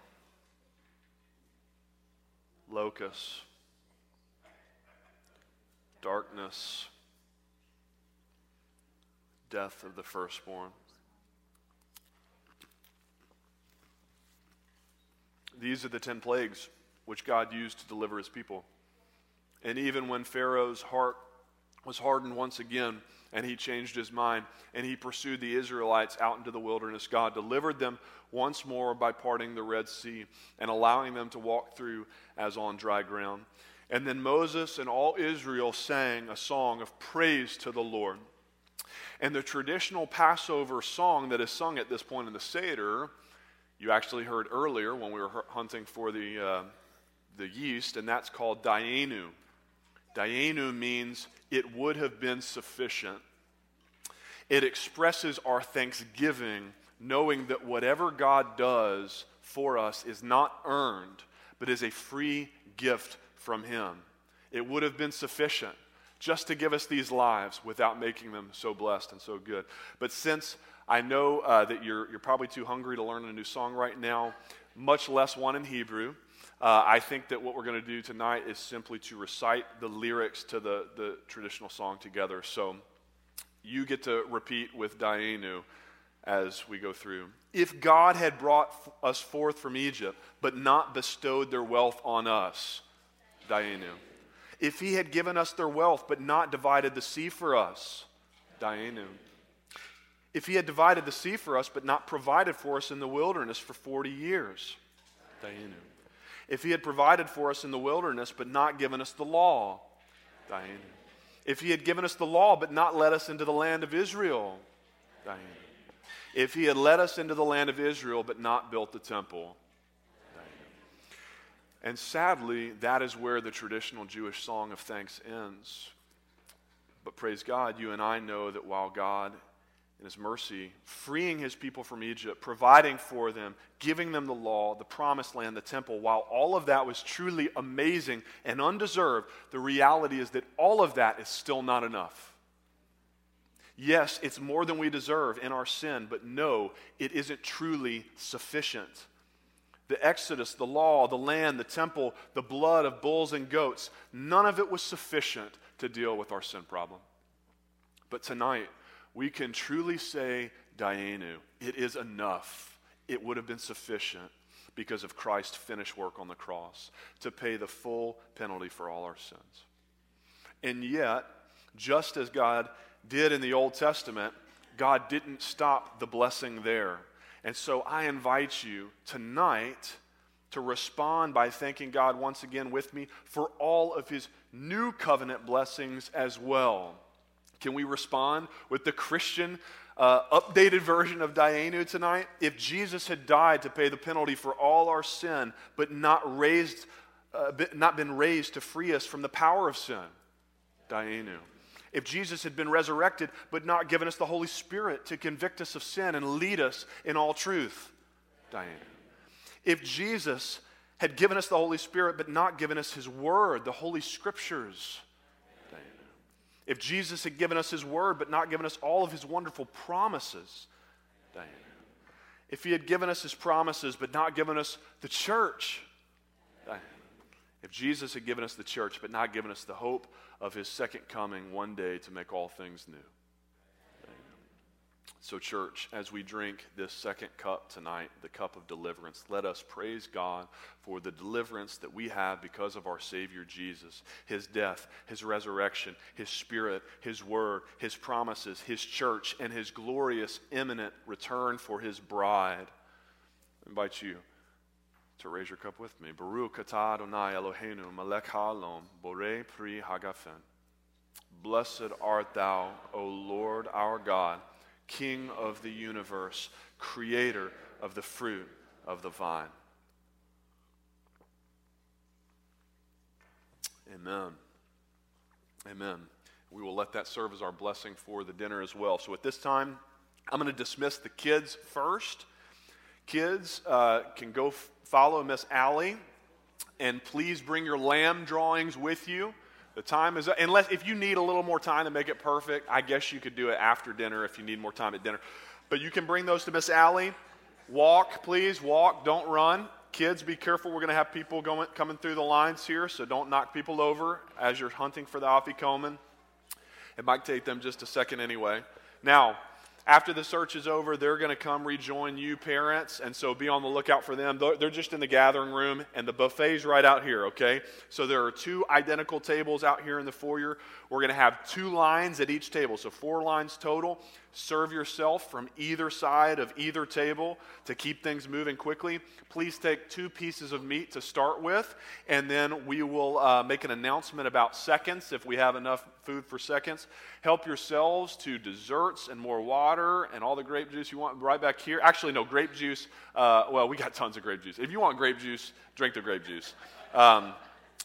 locusts, darkness, death of the firstborn. These are the ten plagues which God used to deliver his people. And even when Pharaoh's heart was hardened once again, and he changed his mind, and he pursued the Israelites out into the wilderness. God delivered them once more by parting the Red Sea and allowing them to walk through as on dry ground. And then Moses and all Israel sang a song of praise to the Lord. And the traditional Passover song that is sung at this point in the Seder, you actually heard earlier when we were hunting for the, uh, the yeast, and that's called Dayenu. Dayenu means it would have been sufficient. It expresses our thanksgiving, knowing that whatever God does for us is not earned, but is a free gift from Him. It would have been sufficient just to give us these lives without making them so blessed and so good. But since I know uh, that you're, you're probably too hungry to learn a new song right now, much less one in Hebrew, uh, I think that what we're going to do tonight is simply to recite the lyrics to the, the traditional song together. So you get to repeat with Dayenu as we go through. If God had brought f- us forth from Egypt, but not bestowed their wealth on us, Dayenu. If he had given us their wealth, but not divided the sea for us, Dayenu. If he had divided the sea for us, but not provided for us in the wilderness for 40 years, Dayenu if he had provided for us in the wilderness but not given us the law, Dayenu. If he had given us the law but not led us into the land of Israel, Dayenu. If he had led us into the land of Israel but not built the temple, Dayenu. And sadly, that is where the traditional Jewish song of thanks ends. But praise God, you and I know that while God in his mercy, freeing his people from Egypt, providing for them, giving them the law, the promised land, the temple. While all of that was truly amazing and undeserved, the reality is that all of that is still not enough. Yes, it's more than we deserve in our sin, but no, it isn't truly sufficient. The Exodus, the law, the land, the temple, the blood of bulls and goats, none of it was sufficient to deal with our sin problem. But tonight, we can truly say, Dayenu, it is enough. It would have been sufficient because of Christ's finished work on the cross to pay the full penalty for all our sins. And yet, just as God did in the Old Testament, God didn't stop the blessing there. And so I invite you tonight to respond by thanking God once again with me for all of his new covenant blessings as well. Can we respond with the Christian uh, updated version of Dayenu tonight? If Jesus had died to pay the penalty for all our sin, but not raised, uh, not been raised to free us from the power of sin, Dayenu. If Jesus had been resurrected but not given us the Holy Spirit to convict us of sin and lead us in all truth, Dayenu. If Jesus had given us the Holy Spirit but not given us His Word, the Holy Scriptures. If Jesus had given us His Word but not given us all of His wonderful promises, Dayenu. If He had given us His promises but not given us the church, Dayenu. If Jesus had given us the church but not given us the hope of his second coming one day to make all things new. So, church, as we drink this second cup tonight, the cup of deliverance, let us praise God for the deliverance that we have because of our Savior Jesus, His death, His resurrection, His Spirit, His Word, His promises, His church, and His glorious, imminent return for His bride. I invite you to raise your cup with me. Baruch atah Adonai Eloheinu melech haolam borei pri hagafen. Blessed art thou, O Lord our God, King of the universe, creator of the fruit of the vine. Amen. Amen. We will let that serve as our blessing for the dinner as well. So at this time, I'm going to dismiss the kids first. Kids uh, can go f- follow Miss Allie, and please bring your lamb drawings with you. The time is unless if you need a little more time to make it perfect, I guess you could do it after dinner if you need more time at dinner. But you can bring those to Miss Allie. Walk, please, walk, don't run. Kids, be careful. We're going to have people going, coming through the lines here, so don't knock people over as you're hunting for the afikomen. It might take them just a second anyway. Now, after the search is over, they're going to come rejoin you, parents, and so be on the lookout for them. They're just in the gathering room, and the buffet's right out here, okay? So there are two identical tables out here in the foyer. We're going to have two lines at each table, so four lines total. Serve yourself from either side of either table to keep things moving quickly. Please take two pieces of meat to start with, and then we will uh, make an announcement about seconds if we have enough food for seconds. Help yourselves to desserts and more water and all the grape juice you want right back here. Actually, no, grape juice. Uh, well, we got tons of grape juice. If you want grape juice, drink the grape juice. Um,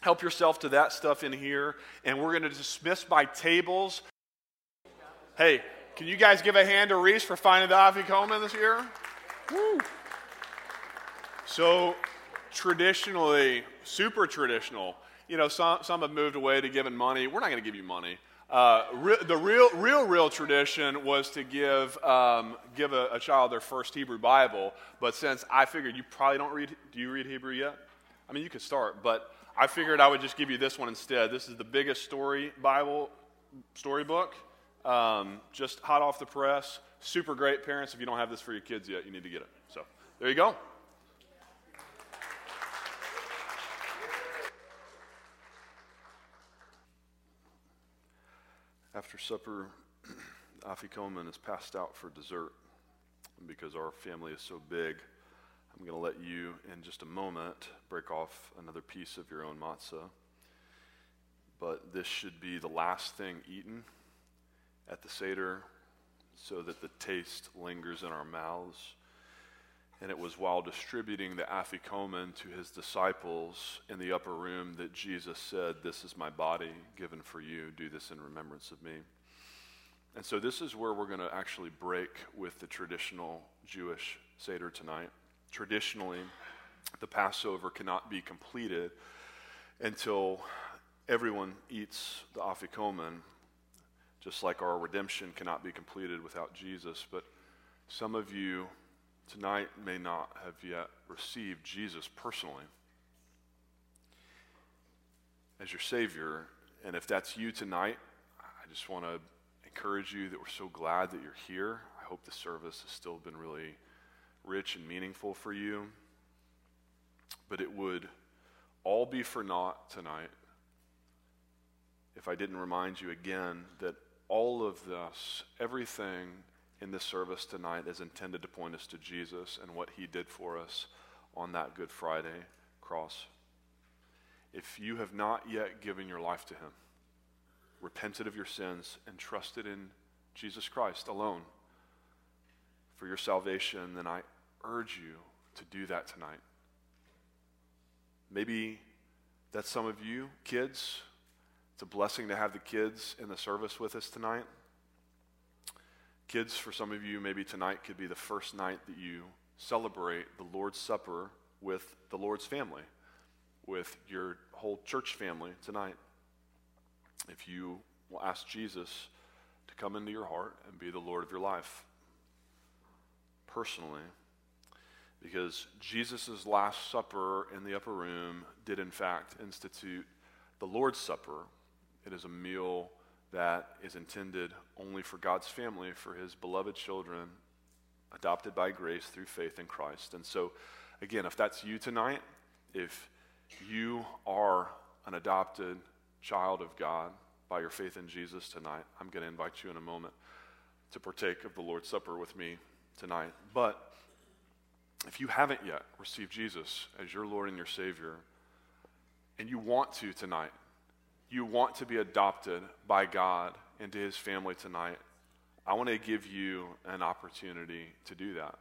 help yourself to that stuff in here, and we're going to dismiss by tables. Hey, can you guys give a hand to Reese for finding the Afikomen this year? Woo. So, traditionally, super traditional, you know, some, some have moved away to giving money. We're not going to give you money. Uh, re- the real, real, real tradition was to give, um, give a, a, child their first Hebrew Bible. But since I figured you probably don't read, do you read Hebrew yet? I mean, you could start, but I figured I would just give you this one instead. This is the biggest story Bible storybook. Um, just hot off the press. Super great, parents. If you don't have this for your kids yet, you need to get it. So there you go. After supper, Afikomen is passed out for dessert. because our family is so big, I'm going to let you, in just a moment, break off another piece of your own matzah. But this should be the last thing eaten at the Seder so that the taste lingers in our mouths. And it was while distributing the afikomen to his disciples in the upper room that Jesus said, This is my body given for you. Do this in remembrance of me. And so, this is where we're going to actually break with the traditional Jewish Seder tonight. Traditionally, the Passover cannot be completed until everyone eats the afikomen just like our redemption cannot be completed without Jesus. But some of you tonight may not have yet received Jesus personally as your Savior. And if that's you tonight, I just want to encourage you that we're so glad that you're here. I hope the service has still been really rich and meaningful for you. But it would all be for naught tonight if I didn't remind you again that all of this, everything in this service tonight is intended to point us to Jesus and what he did for us on that Good Friday cross. If you have not yet given your life to him, repented of your sins, and trusted in Jesus Christ alone for your salvation, then I urge you to do that tonight. Maybe that's some of you, kids. It's a blessing to have the kids in the service with us tonight. Kids, for some of you, maybe tonight could be the first night that you celebrate the Lord's Supper with the Lord's family, with your whole church family tonight. If you will ask Jesus to come into your heart and be the Lord of your life personally, because Jesus' Last Supper in the upper room did, in fact, institute the Lord's Supper. It is a meal that is intended only for God's family, for his beloved children, adopted by grace through faith in Christ. And so, again, if that's you tonight, if you are an adopted child of God by your faith in Jesus tonight, I'm going to invite you in a moment to partake of the Lord's Supper with me tonight. But if you haven't yet received Jesus as your Lord and your Savior, and you want to tonight, you want to be adopted by God into His family tonight, I want to give you an opportunity to do that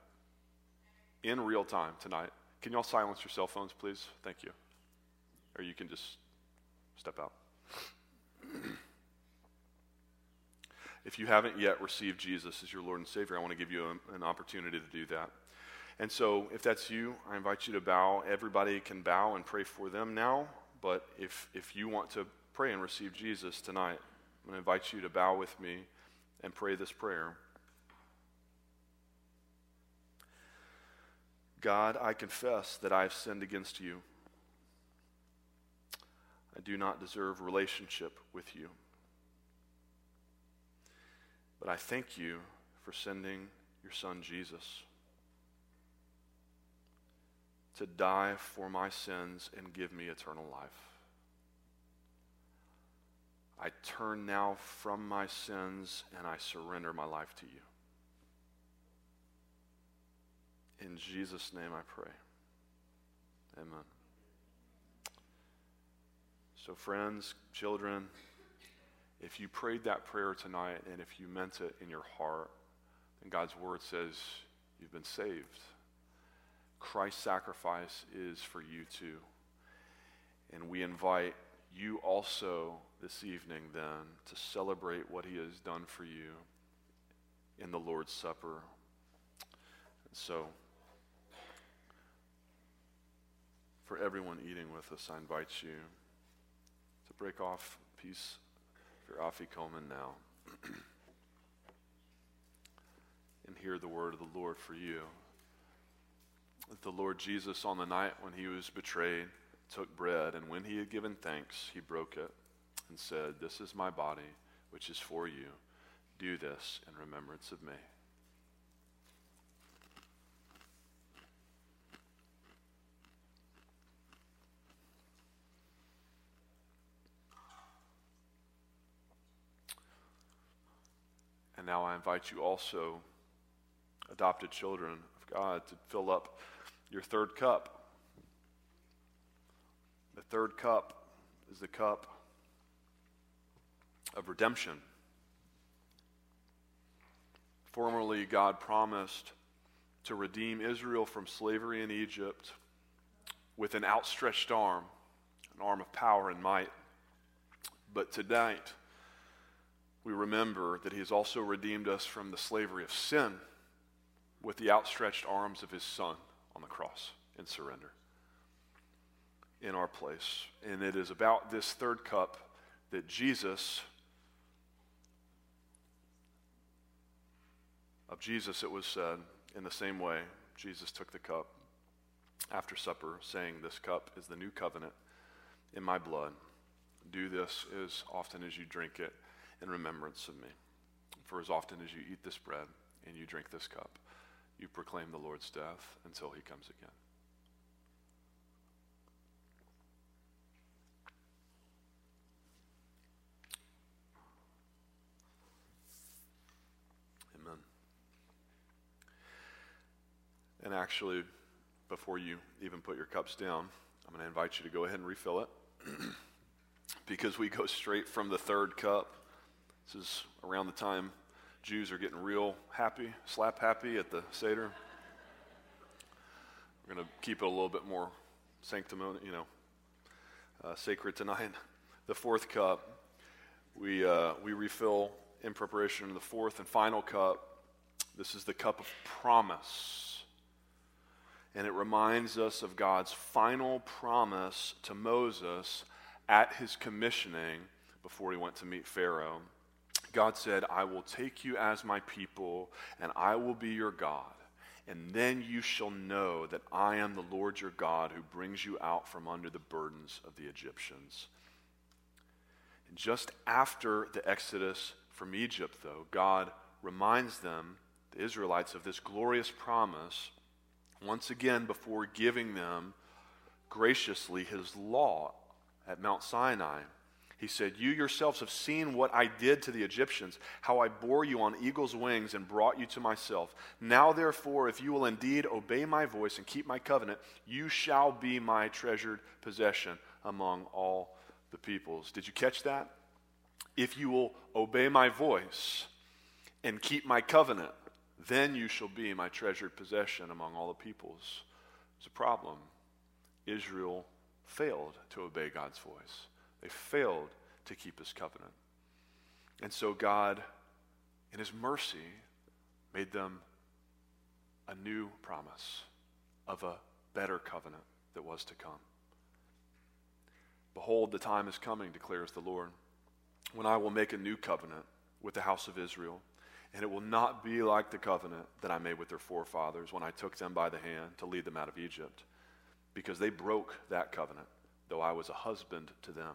in real time tonight. Can y'all silence your cell phones, please? Thank you. Or you can just step out. if you haven't yet received Jesus as your Lord and Savior, I want to give you a, an opportunity to do that. And so, if that's you, I invite you to bow. Everybody can bow and pray for them now. But if, if you want to pray and receive Jesus tonight, I'm going to invite you to bow with me and pray this prayer. God, I confess that I have sinned against you. I do not deserve relationship with you. But I thank you for sending your son Jesus to die for my sins and give me eternal life. I turn now from my sins and I surrender my life to you. In Jesus' name I pray. Amen. So, friends, children, if you prayed that prayer tonight and if you meant it in your heart, then God's word says you've been saved. Christ's sacrifice is for you too. And we invite you also this evening then to celebrate what he has done for you in the Lord's Supper. And so, for everyone eating with us, I invite you to break off a piece of your afikomen now and hear the word of the Lord for you the Lord Jesus, on the night when he was betrayed, took bread, and when he had given thanks, he broke it and said, This is my body, which is for you. Do this in remembrance of me. And now I invite you also, adopted children of God, to fill up your third cup. The third cup is the cup of redemption. Formerly, God promised to redeem Israel from slavery in Egypt with an outstretched arm, an arm of power and might. But tonight, we remember that He has also redeemed us from the slavery of sin with the outstretched arms of His Son on the cross in surrender in our place. And it is about this third cup that Jesus, of Jesus, it was said in the same way, Jesus took the cup after supper, saying, This cup is the new covenant in my blood. Do this as often as you drink it in remembrance of me. For as often as you eat this bread and you drink this cup, you proclaim the Lord's death until he comes again. Amen. And actually, before you even put your cups down, I'm going to invite you to go ahead and refill it because we go straight from the third cup. This is around the time Jews are getting real happy, slap happy at the Seder. We're going to keep it a little bit more sanctimony, you know, uh, sacred tonight. The fourth cup we, uh, we refill in preparation of the fourth and final cup. This is the cup of promise. And it reminds us of God's final promise to Moses at his commissioning before he went to meet Pharaoh. God said, I will take you as my people, and I will be your God. And then you shall know that I am the Lord your God who brings you out from under the burdens of the Egyptians. And just after the Exodus from Egypt, though, God reminds them, the Israelites, of this glorious promise once again before giving them graciously his law at Mount Sinai. He said, You yourselves have seen what I did to the Egyptians, how I bore you on eagle's wings and brought you to myself. Now, therefore, if you will indeed obey my voice and keep my covenant, you shall be my treasured possession among all the peoples. Did you catch that? If you will obey my voice and keep my covenant, then you shall be my treasured possession among all the peoples. It's a problem. Israel failed to obey God's voice. They failed to keep his covenant. And so God, in his mercy, made them a new promise of a better covenant that was to come. Behold, the time is coming, declares the Lord, when I will make a new covenant with the house of Israel. And it will not be like the covenant that I made with their forefathers when I took them by the hand to lead them out of Egypt, because they broke that covenant, though I was a husband to them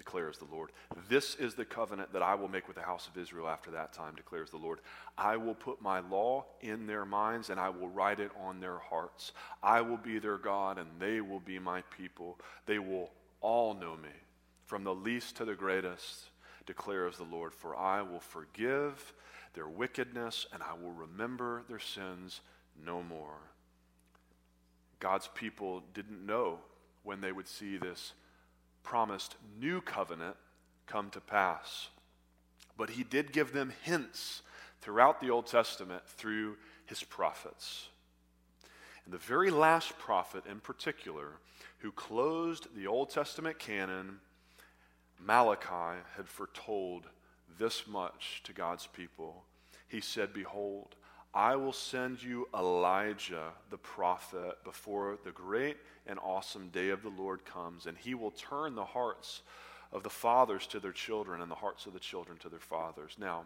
declares the Lord. This is the covenant that I will make with the house of Israel after that time, declares the Lord. I will put my law in their minds and I will write it on their hearts. I will be their God and they will be my people. They will all know me, from the least to the greatest, declares the Lord. For I will forgive their wickedness and I will remember their sins no more. God's people didn't know when they would see this promised new covenant come to pass. But he did give them hints throughout the Old Testament through his prophets. And the very last prophet in particular who closed the Old Testament canon, Malachi, had foretold this much to God's people. He said, Behold, I will send you Elijah the prophet before the great and awesome day of the Lord comes, and he will turn the hearts of the fathers to their children and the hearts of the children to their fathers. Now,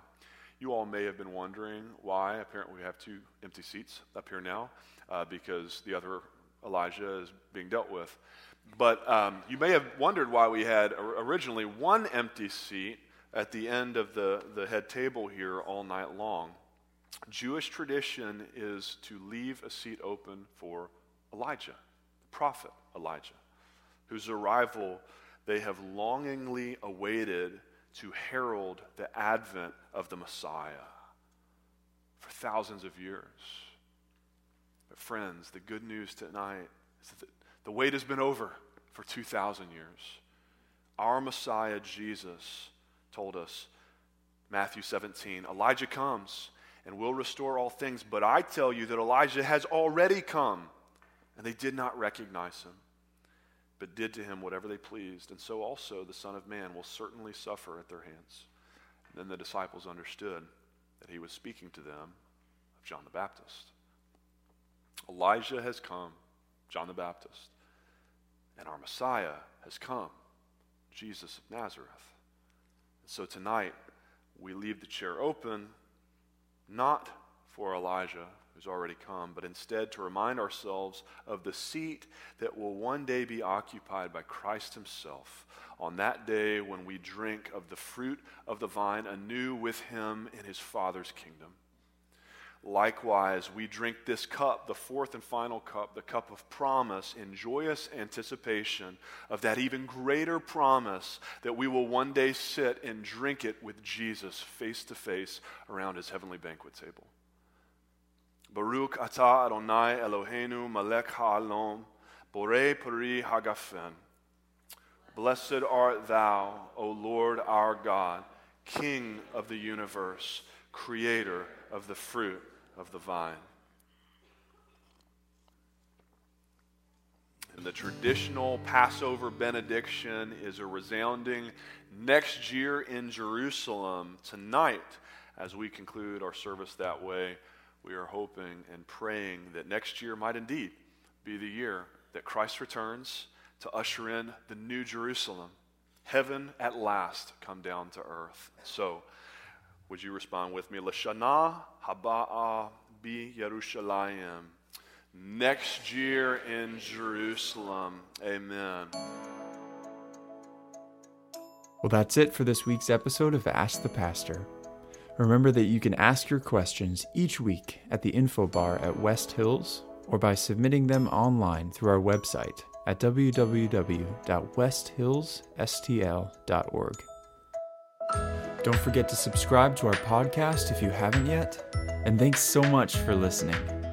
you all may have been wondering why apparently we have two empty seats up here now, uh, because the other Elijah is being dealt with. But um, you may have wondered why we had originally one empty seat at the end of the, the head table here all night long. Jewish tradition is to leave a seat open for Elijah, the prophet Elijah, whose arrival they have longingly awaited to herald the advent of the Messiah for thousands of years. But, friends, the good news tonight is that the wait has been over for 2,000 years. Our Messiah, Jesus, told us, Matthew 17, Elijah comes and will restore all things. But I tell you that Elijah has already come, and they did not recognize him, but did to him whatever they pleased. And so also the Son of Man will certainly suffer at their hands. And then the disciples understood that he was speaking to them of John the Baptist. Elijah has come, John the Baptist, and our Messiah has come, Jesus of Nazareth. So tonight, we leave the chair open not for Elijah, who's already come, but instead to remind ourselves of the seat that will one day be occupied by Christ Himself on that day when we drink of the fruit of the vine anew with Him in His Father's kingdom. Likewise, we drink this cup, the fourth and final cup, the cup of promise, in joyous anticipation of that even greater promise that we will one day sit and drink it with Jesus face to face around his heavenly banquet table. Baruch atah Adonai Eloheinu melech ha'olam, borei peri hagafen. Blessed art thou, O Lord our God, King of the universe, creator of the fruit of the vine. And the traditional Passover benediction is a resounding next year in Jerusalem tonight. As we conclude our service that way, we are hoping and praying that next year might indeed be the year that Christ returns to usher in the new Jerusalem. Heaven at last come down to earth. So, would you respond with me? Lashana haba'a bi Yerushalayim. Next year in Jerusalem. Amen.
Well, that's it for this week's episode of Ask the Pastor. Remember that you can ask your questions each week at the info bar at West Hills or by submitting them online through our website at www.westhillsstl.org. Don't forget to subscribe to our podcast if you haven't yet, and thanks so much for listening.